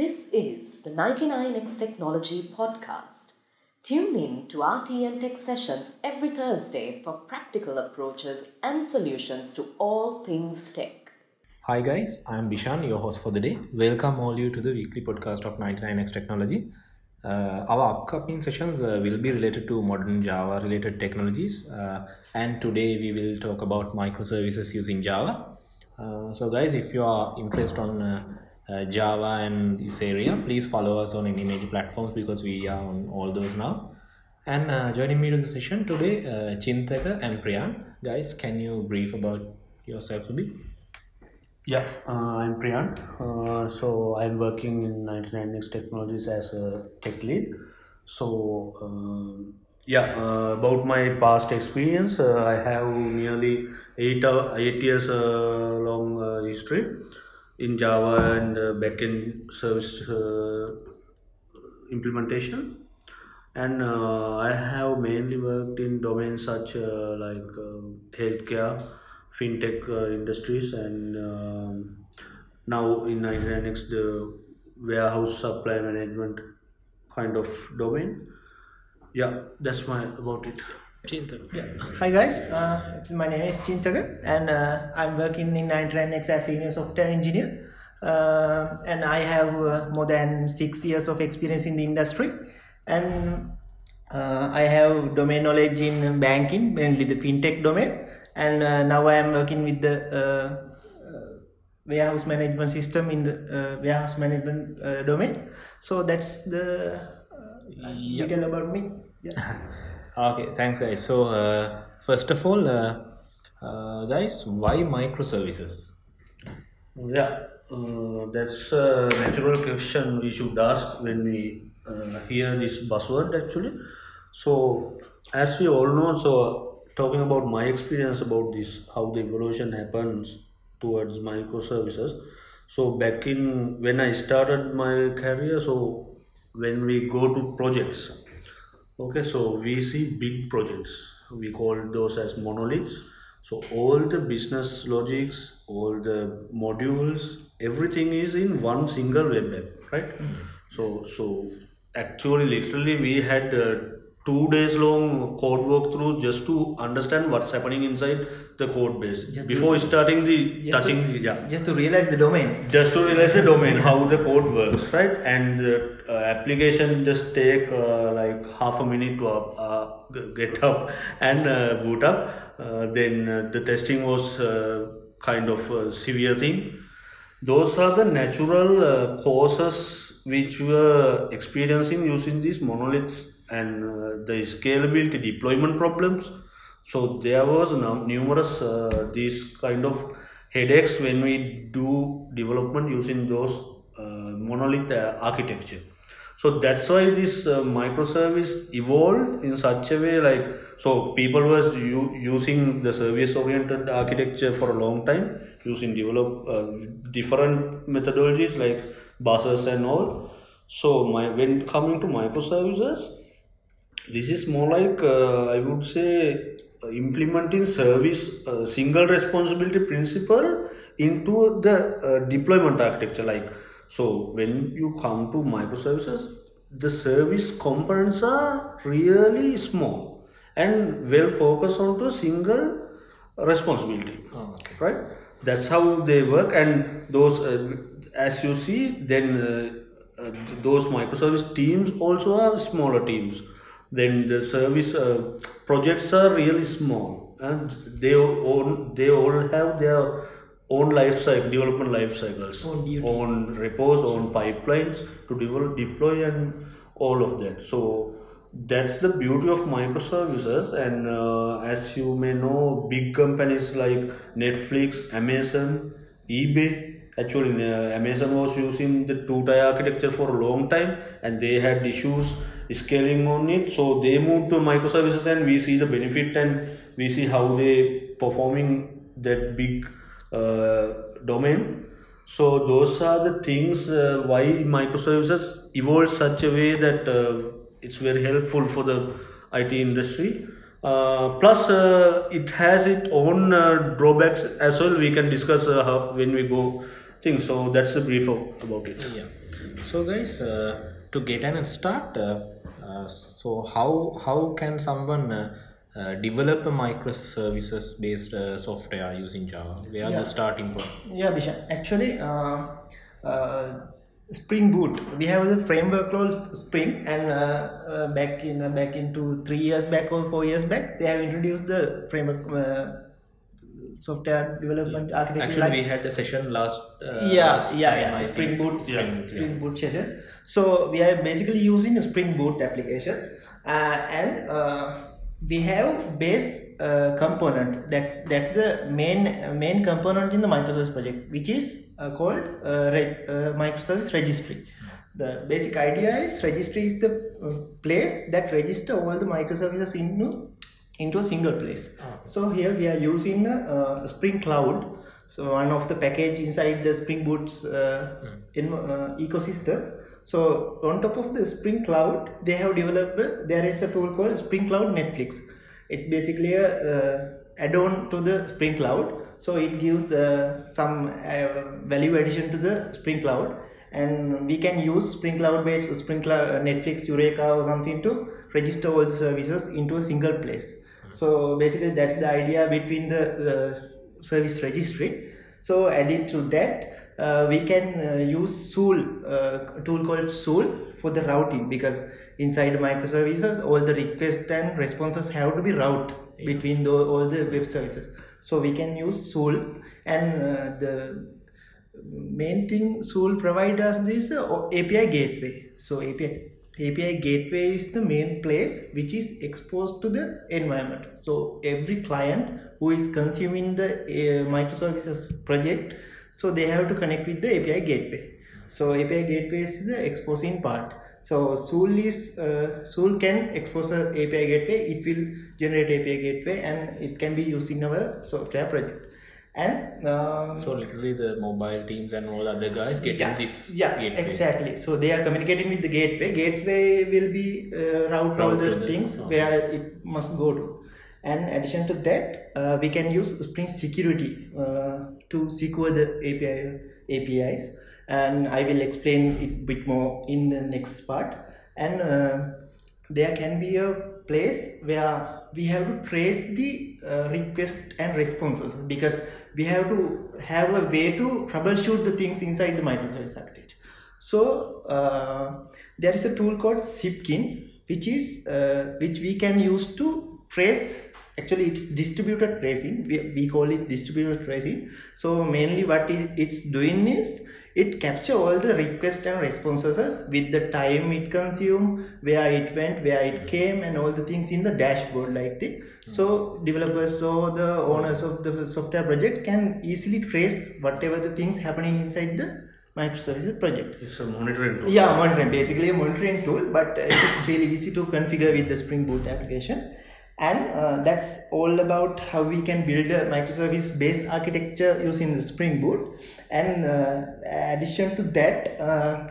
This is the 99x Technology podcast. Tune in to RTN Tech sessions every Thursday for practical approaches and solutions to all things tech. Hi guys, I'm Bishan, your host for the day. Welcome all you to the weekly podcast of 99x Technology. Uh, our upcoming sessions uh, will be related to modern Java related technologies, uh, and today we will talk about microservices using Java. Uh, so, guys, if you are interested on uh, uh, Java and this area, please follow us on any major platforms because we are on all those now. And uh, joining me to the session today, uh, Chintaka and Priyan. Guys, can you brief about yourself a bit? Yeah, uh, I'm Priyan. Uh, so I'm working in 99x Technologies as a tech lead. So um yeah, uh, about my past experience, uh, I have nearly eight uh, eight years uh, long uh, history in Java and uh, backend service uh, implementation. And uh, I have mainly worked in domains such uh, like uh, healthcare, fintech uh, industries, and um, now in 99x the warehouse supply management kind of domain. Yeah, that's my about it. Yeah. Hi guys, uh, my name is Chintaka and uh, I'm working in 99x as senior software engineer. Uh, and I have uh, more than six years of experience in the industry. And uh, I have domain knowledge in banking, mainly the fintech domain. And uh, now I am working with the warehouse management system in the uh, warehouse management uh, domain. So that's the uh, Yep. detail about me. Yeah. Okay, thanks, guys. So, uh, first of all, uh, uh, guys, why microservices? Yeah, uh, that's a natural question we should ask when we uh, hear this buzzword actually. So, as we all know, so talking about my experience about this, how the evolution happens towards microservices. So, back in when I started my career, so when we go to projects, Okay, so we see big projects. We call those as monoliths. So all the business logics, all the modules, everything is in one single web app, right? So so actually, literally, we had uh, two days long code walkthrough just to understand what's happening inside the code base Just to- before starting the touching. to- yeah, Just to realize the domain. just to realize the domain how the code works right and the uh, application just take uh, like half a minute to up, uh, get up and uh, boot up uh, then uh, the testing was uh, kind of a severe thing those are the natural uh, causes which we were experiencing using these monoliths and uh, the scalability deployment problems. So there was num- numerous uh, these kind of headaches when we do development using those uh, monolith architecture. So that's why this uh, microservice evolved in such a way like so people was u- using the service oriented architecture for a long time using develop uh, different methodologies like buses and all. So my when coming to microservices this is more like uh, i would say implementing service uh, single responsibility principle into the uh, deployment architecture. Like so when you come to microservices the service components are really small and well focused onto a single responsibility. Oh, okay. right? That's how they work. And those uh, as you see then uh, uh, those microservice teams also are smaller teams then the service uh, projects are really small and they own they all have their own life cycle development life cycles. Own repos own pipelines to develop deploy and all of that. So that's the beauty of microservices and uh, as you may know big companies like netflix amazon ebay actually uh, amazon was using the two tier architecture for a long time and they had issues scaling on it so they move to microservices and we see the benefit and we see how they performing that big uh, domain so those are the things uh, why microservices evolved such a way that uh, it's very helpful for the IT industry. Uh, plus, uh, it has its own uh, drawbacks as well. We can discuss how, when we go things. So that's the brief about it. Yeah. So, guys, to get an start, so how how can someone uh, uh, develop a microservices based uh, software using Java? Where are Yeah. the starting point? Yeah, Bishan. Actually, uh, uh, Spring Boot. We have the framework called Spring, and uh, uh, back in uh, back into three years back or four years back, they have introduced the framework uh, software development architecture. Actually, like- we had a session last. Uh, yeah, last yeah, yeah. Spring. Boot, Yeah. Spring, Spring Boot session. So we are basically using Spring Boot applications, uh, and uh, we have base uh, component. That's that's the main main component in the microservice project, which is uh, called uh, re- uh, microservice registry. The basic idea is registry is the place that register all the microservices into into a single place. So here we are using uh, Spring Cloud. So one of the package inside the Spring Boot's uh, in, uh, ecosystem. So on top of the Spring Cloud, they have developed there is a tool called Spring Cloud Netflix. It basically a uh, add-on to the Spring Cloud. So it gives uh, some uh, value addition to the Spring Cloud, and we can use Spring Cloud based Spring Cloud Netflix Eureka or something to register all the services into a single place. So basically, that's the idea between the uh, service registry. So added to that, uh, we can uh, use Zuul, uh, a tool called Zuul for the routing because inside microservices, all the requests and responses have to be routed between the, all the web services. So we can use Zuul and uh, the main thing Zuul provides us this uh, API gateway. So API API gateway is the main place which is exposed to the environment. So every client who is consuming the uh, microservices project, so they have to connect with the API gateway. So API gateway is the exposing part. So Zuul is uh, Zuul can expose a API gateway. It will generate API gateway and it can be used in our software project. And um, So literally, the mobile teams and all other guys getting yeah, this yeah gateway. exactly so they are communicating with the gateway gateway will be uh, route all the things where it must go to and addition to that uh, we can use spring security uh, to secure the api apis and i will explain it bit more in the next part and uh, there can be a place where we have to trace the uh, request and responses because we have to have a way to troubleshoot the things inside the microservice architecture. So uh, there is a tool called Zipkin, which is uh, which we can use to trace. Actually, it's distributed tracing. We, we call it distributed tracing. So mainly, what it, it's doing is it capture all the requests and responses with the time it consumed where it went where it came and all the things in the dashboard like this so developers or the owners of the software project can easily trace whatever the things happening inside the microservices project It's a monitoring tool. yeah monitoring basically a monitoring tool but it is really easy to configure with the spring boot application and uh, that's all about how we can build a microservice based architecture using the spring boot and uh, addition to that uh,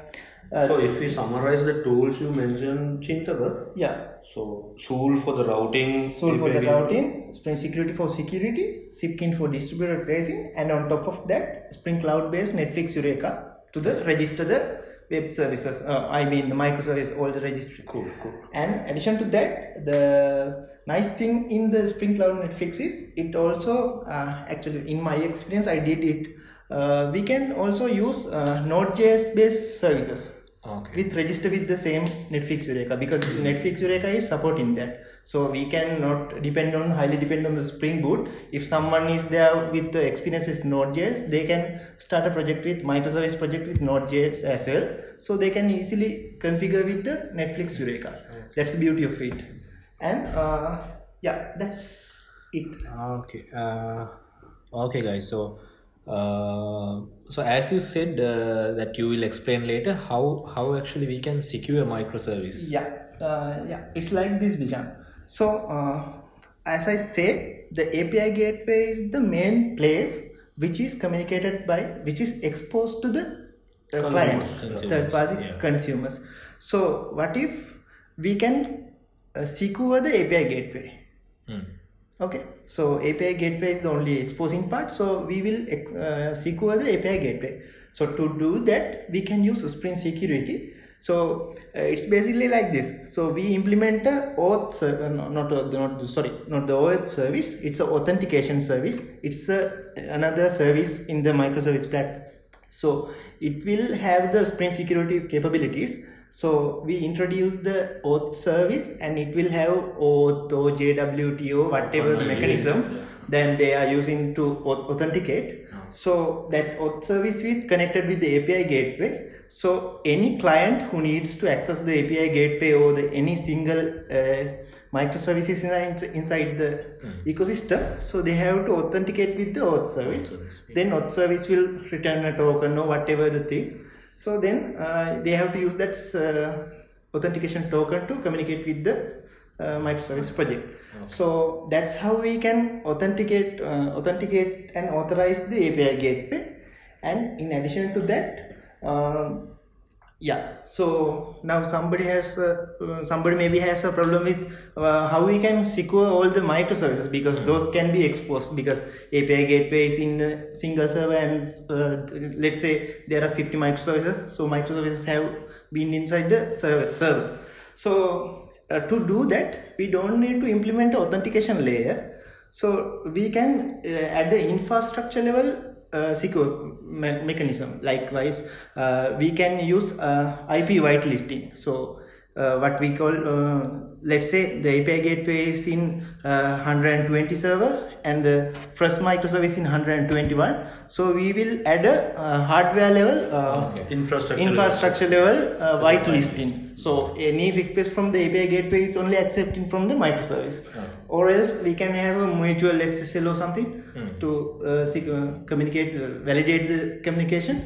uh, So if we summarize the tools you mentioned, Chintaka, yeah so Zuul for the routing, Zuul for the routing, Spring Security for security, Zipkin for distributed tracing, and on top of that, Spring Cloud-based Netflix Eureka to the register the web services. Uh, I mean the microservice, all the registry. Cool, cool. And addition to that, the nice thing in the Spring Cloud Netflix is it also uh, actually in my experience I did it. Uh, we can also use uh, Node.js based services Okay. with register with the same Netflix Eureka because Netflix Eureka is supporting that. So we can not depend on highly depend on the Spring Boot. If someone is there with the experience with Node.js, they can start a project with microservice project with Node.js as well. So they can easily configure with the Netflix Eureka. That's the beauty of it. And uh, yeah, that's it. Okay. Uh, okay, guys. So, uh, so as you said uh, that you will explain later how how actually we can secure a microservice. Yeah, uh, yeah, it's like this, Bishan. So, uh, as I said, the API gateway is the main place which is communicated by, which is exposed to the uh, clients, third party yeah. consumers. So, what if we can uh, secure the API gateway? Hmm. Okay, so API gateway is the only exposing part. So we will uh, secure the API gateway. So to do that, we can use Spring Security. So uh, it's basically like this. So we implement a auth, uh, no- not, uh, not the- sorry, not the auth service. It's a authentication service. It's a, another service in the microservice platform. So it will have the Spring Security capabilities. So we introduce the auth service and it will have auth or JWTO, whatever the mechanism then they are using to au- authenticate. So that auth service is connected with the API gateway. So any client who needs to access the API gateway or the any single uh, microservices inside, inside the ecosystem, so they have to authenticate with the auth service. Then auth service will return a token or whatever the thing. So then uh, they have to use that uh, authentication token to communicate with the uh, microservice project. So that's how we can authenticate, uh, authenticate and authorize the API gateway. And in addition to that, um, yeah. So now somebody has, uh, uh, somebody maybe has a problem with uh, how we can secure all the microservices because those can be exposed because API gateway is in a single server and uh, let's say there are 50 microservices. So microservices have been inside the server. server. So uh, to do that, we don't need to implement authentication layer. So we can uh, at the infrastructure level uh, secure me- mechanism. Likewise, uh, we can use uh, IP whitelisting. So uh, what we call, uh, let's say the API gateway is in uh, 120 server and the first microservice in 121. So we will add a uh, hardware level uh, Infrastructure. infrastructure level uh, whitelisting. So any request from the API gateway is only accepting from the microservice, or else we can have a mutual SSL or something to uh, sec- uh, communicate, uh, validate the communication.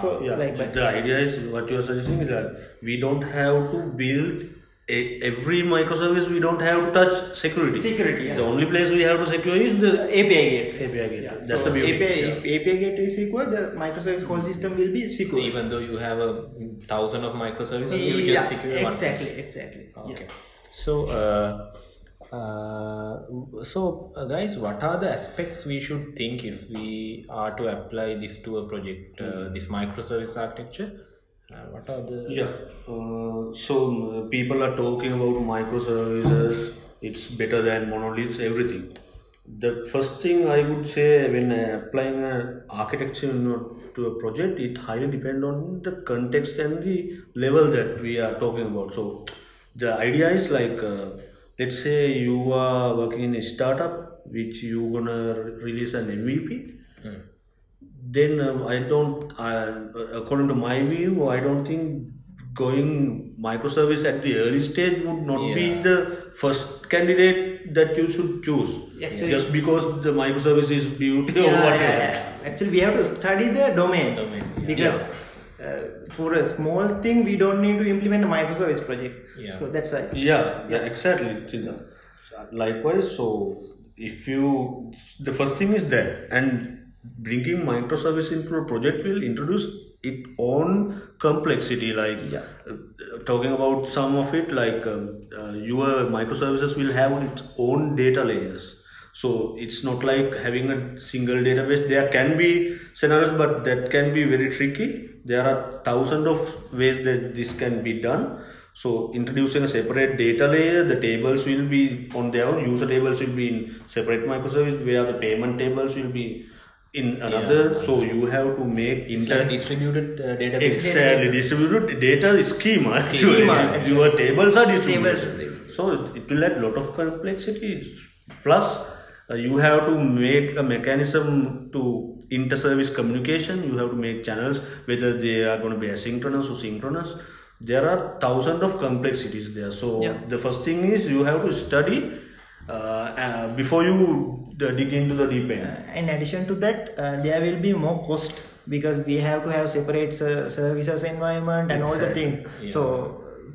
so Yeah, like the idea is what you are suggesting is that we don't have to build a, every microservice. We don't have to touch security. Security, yeah. The only place we have to secure is the API gateway. API gateway. Yeah. That's so the beauty. API, Yeah. if API gateway is secure, the microservice whole system will be secure. Even though you have a thousand of microservices, you yeah, just secure one. exactly, exactly. Okay. So, uh, uh, so uh, guys, what are the aspects we should think if we are to apply this to a project, uh, this microservice architecture? Uh, what are the Yeah. Uh, so uh, people are talking about microservices. It's better than monoliths. Everything. The first thing I would say when uh, applying an architecture to a project, it highly depends on the context and the level that we are talking about. So the idea is like, uh, let's say you are working in a startup which you gonna release an MVP then uh, I don't, uh, according to my view, I don't think going microservice at the early stage would not be the first candidate that you should choose. Actually- Just because the microservice is beauty or Yeah, whatever. yeah, yeah. Actually, we have to study the domain, Domain, yeah. because uh, for a small thing, we don't need to implement a microservice project. Yeah. So that's why. Yeah, yeah, exactly. Chintan. Likewise, so if you, the first thing is that, and bringing microservice into a project will introduce its own complexity. Like Yeah. uh, talking about some of it, like um, uh, your microservices will have its own data layers. So it's not like having a single database. There can be scenarios, but that can be very tricky. There are thousands of ways that this can be done. So introducing a separate data layer, the tables will be on their own. User tables will be in separate microservice, where the payment tables will be in another. So you have to make it's like inter- distributed uh, database? Exactly, distributed data schema actually. Schema, Your tables are distributed. Tables. So it will add lot of complexity. Plus, uh, you have to make a mechanism to inter-service communication. You have to make channels whether they are going to be asynchronous or synchronous. There are thousands of complexities there. So Yeah. the first thing is you have to study uh, uh, before you uh, dig into the deep end. in addition to that uh, there will be more cost because we have to have separate ser- services environment and all the things so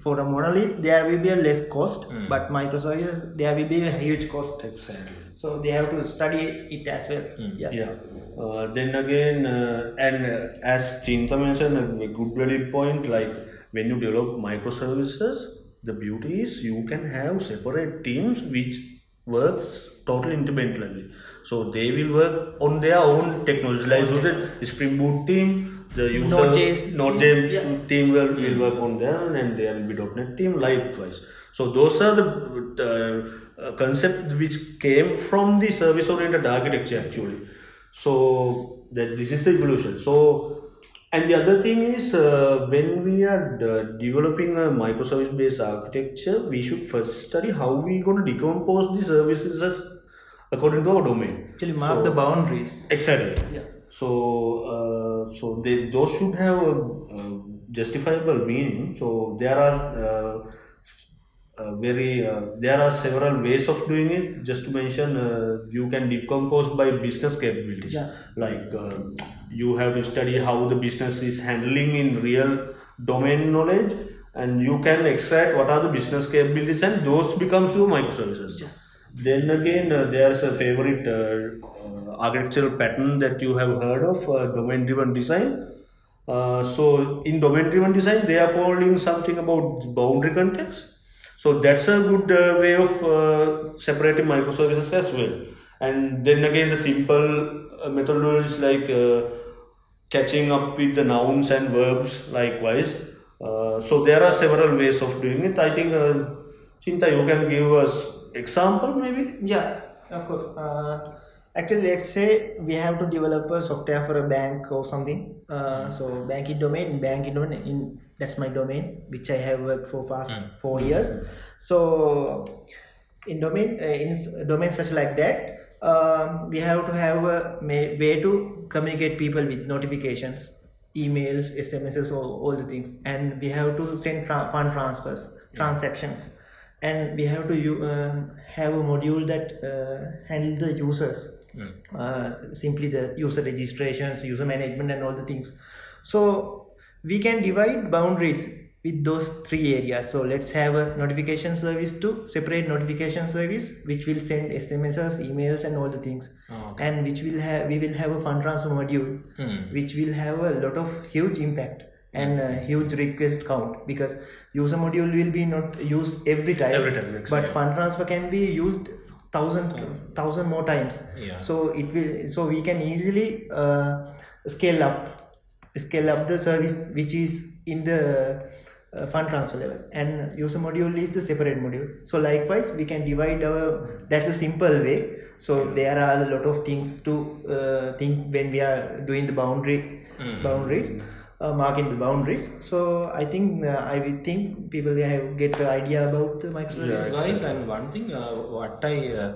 for a monolith there will be a less cost but microservices there will be a huge cost Exactly. so they have to study it as well yeah Yeah. Uh, then again, uh, and uh, as Chinta mentioned, a good valid point. Like when you develop microservices, the beauty is you can have separate teams which works totally independently. So they will work on their own technology. Like so the Spring Boot team the user Node.js team, yeah. team will, will work on there and there will be .NET team likewise. So those are the uh, concept which came from the service oriented architecture actually. So that this is the evolution. So and the other thing is uh, when we are uh, developing a microservice based architecture, we should first study how we going to decompose the services as according to our domain. Actually, mark So- the boundaries. Exactly. Yeah. So, uh, so they those should have a, uh justifiable meaning. So there are uh, uh, very uh, there are several ways of doing it. Just to mention, uh, you can decompose by business capabilities. Yeah. Like uh, you have to study how the business is handling in real domain knowledge, and you can extract what are the business capabilities, and those becomes your microservices. Yes. Then again, uh, there's a favorite uh, uh, architectural pattern that you have heard of, uh, domain-driven design. Uh, so in domain-driven design, they are calling something about boundary context. So that's a good uh, way of uh, separating microservices as well. And then again, the simple uh, methodologies like uh, catching up with the nouns and verbs likewise. Uh, so there are several ways of doing it. I think uh, Chinta, you can give us example maybe. Yeah, of course. Uh, actually, let's say we have to develop a software for a bank or something. Uh, so banking domain, banking domain, in that's my domain, which I have worked for past four years. So in domain, uh, in domain such like that, um, we have to have a way to communicate people with notifications, emails, SMSs, all, all the things, and we have to send tra- fund transfers, transactions. And we have to u- um, have a module that uh, handle the users. Uh, simply the user registrations user management and all the things. So we can divide boundaries with those three areas. So let's have a notification service to separate notification service which will send smss emails and all the things. Oh, and which will have we will have a fund transfer module Hmm. which will have a lot of huge impact and a huge request count because user module will be not used every time. Every time, but fund transfer can be used thousand thousand more times. Yeah. so it will so we can easily uh, scale up scale up the service which is in the uh, fund transfer level. And user module is the separate module. So likewise we can divide our that's a simple way. So there are a lot of things to uh, think when we are doing the boundary boundaries uh, marking the boundaries. So i think uh, i will think people have get an idea about the microservices. Guys and one thing uh, what i uh,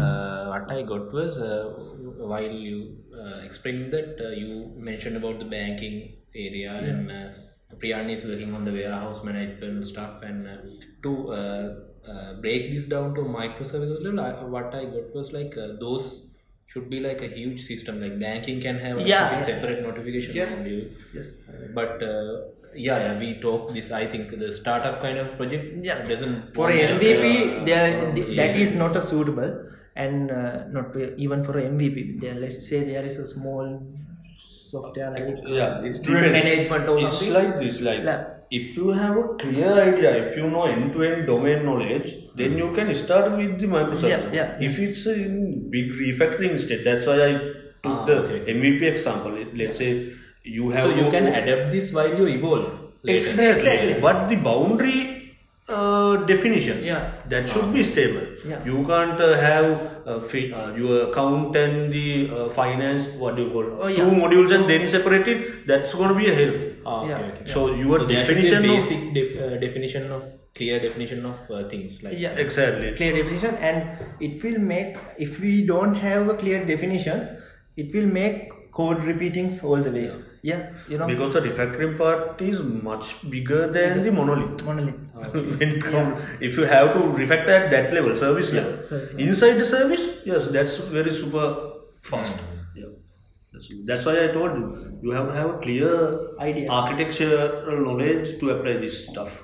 uh, what i got was uh, while you uh, explained that uh, you mentioned about the banking area and uh, Priyan is working on the warehouse management stuff and uh, to uh, uh, break this down to microservices level I, what i got was like uh, those should be like a huge system like banking can have a Yeah. separate notification yes module yes but uh, yeah, yeah, we talk this. I think the startup kind of project Yeah. doesn't for MVP, uh, there uh, that is not a suitable, and uh, not even for MVP. There, let's say there is a small software like Yeah, it's student depends. management or it's something. like this like Yeah. if you have a clear idea if you know end-to-end domain knowledge then you can start with the microservice Yeah, yeah, if it's a in big refactoring state that's why i took Ah, the okay. mvp example let's say you have So you can adapt this while you evolve. later. exactly. Exactly. but the boundary uh, definition Yeah. that should be stable Yeah. you can't uh, have uh, fi- uh, your account and the uh, finance what do you call Oh, two yeah. modules and then separate it that's going to be a hell Ah, okay, Yeah. okay. so your So there should be a definition of basic def- uh, definition of clear definition of uh, things like Yeah. exactly clear definition, and it will make if we don't have a clear definition, it will make code repeatings all the ways. Yeah, you know, because the refactoring part is much bigger than the monolith. Monolith. when it come, if you have to refactor at that level service level. Service inside the service yes that's very super fast. Hmm. yeah. That's, that's why i told you you have to have a clear Idea. architectural knowledge to apply this stuff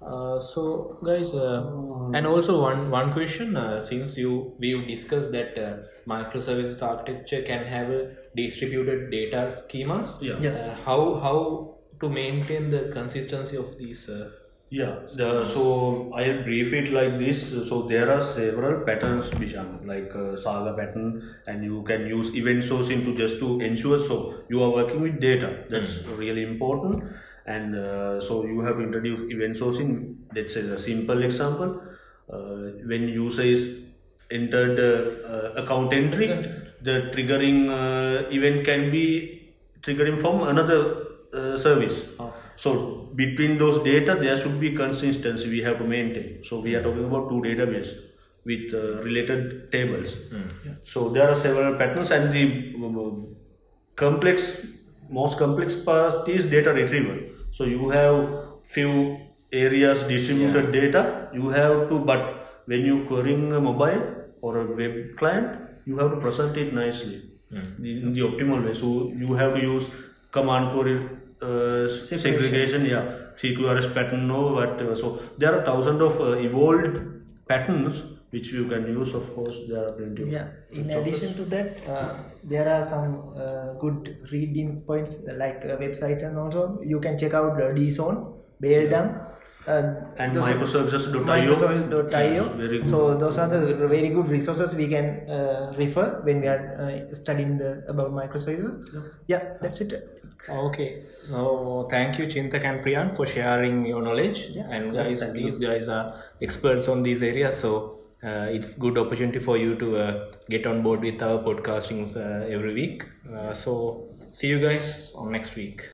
Uh, so guys uh, and also one one question uh, since you we've discussed that uh, microservices architecture can have a distributed data schemas Yeah. Yeah. uh, how how to maintain the consistency of these uh, Yeah, the, so I'll brief it like this. So there are several patterns, Bishan, like uh, Saga pattern, and you can use event sourcing to just to ensure. So you are working with data. That's really important. And uh, so you have introduced event sourcing. Let's say a simple example. Uh, when user is entered uh, uh, account entry, the triggering uh, event can be triggering from another uh, service. So between those data, there should be consistency we have to maintain. So we are talking about two databases with uh, related tables. So there are several patterns, and the complex, most complex part is data retrieval. So you have few areas distributed data. You have to, but when you querying a mobile or a web client, you have to present it nicely in the optimal way. So you have to use command query uh, segregation, yeah, CQRS pattern, no, whatever. So there are thousands of uh, evolved patterns which you can use. Of course, there are plenty. Of Yeah. In addition to that, uh, there are some uh, good reading points like uh, website and also you can check out uh, DZone, Baeldung, uh, and those are- microservices.io. Microsoft.io. very good. So those are the very good resources we can uh, refer when we are uh, studying the about microservices. Yeah, that's it. Okay, so thank you Chintak and Priyan for sharing your knowledge. yeah. and guys, thank you. these guys are experts on these areas, so uh, it's good opportunity for you to uh, get on board with our podcastings uh, every week. Uh, so see you guys on next week.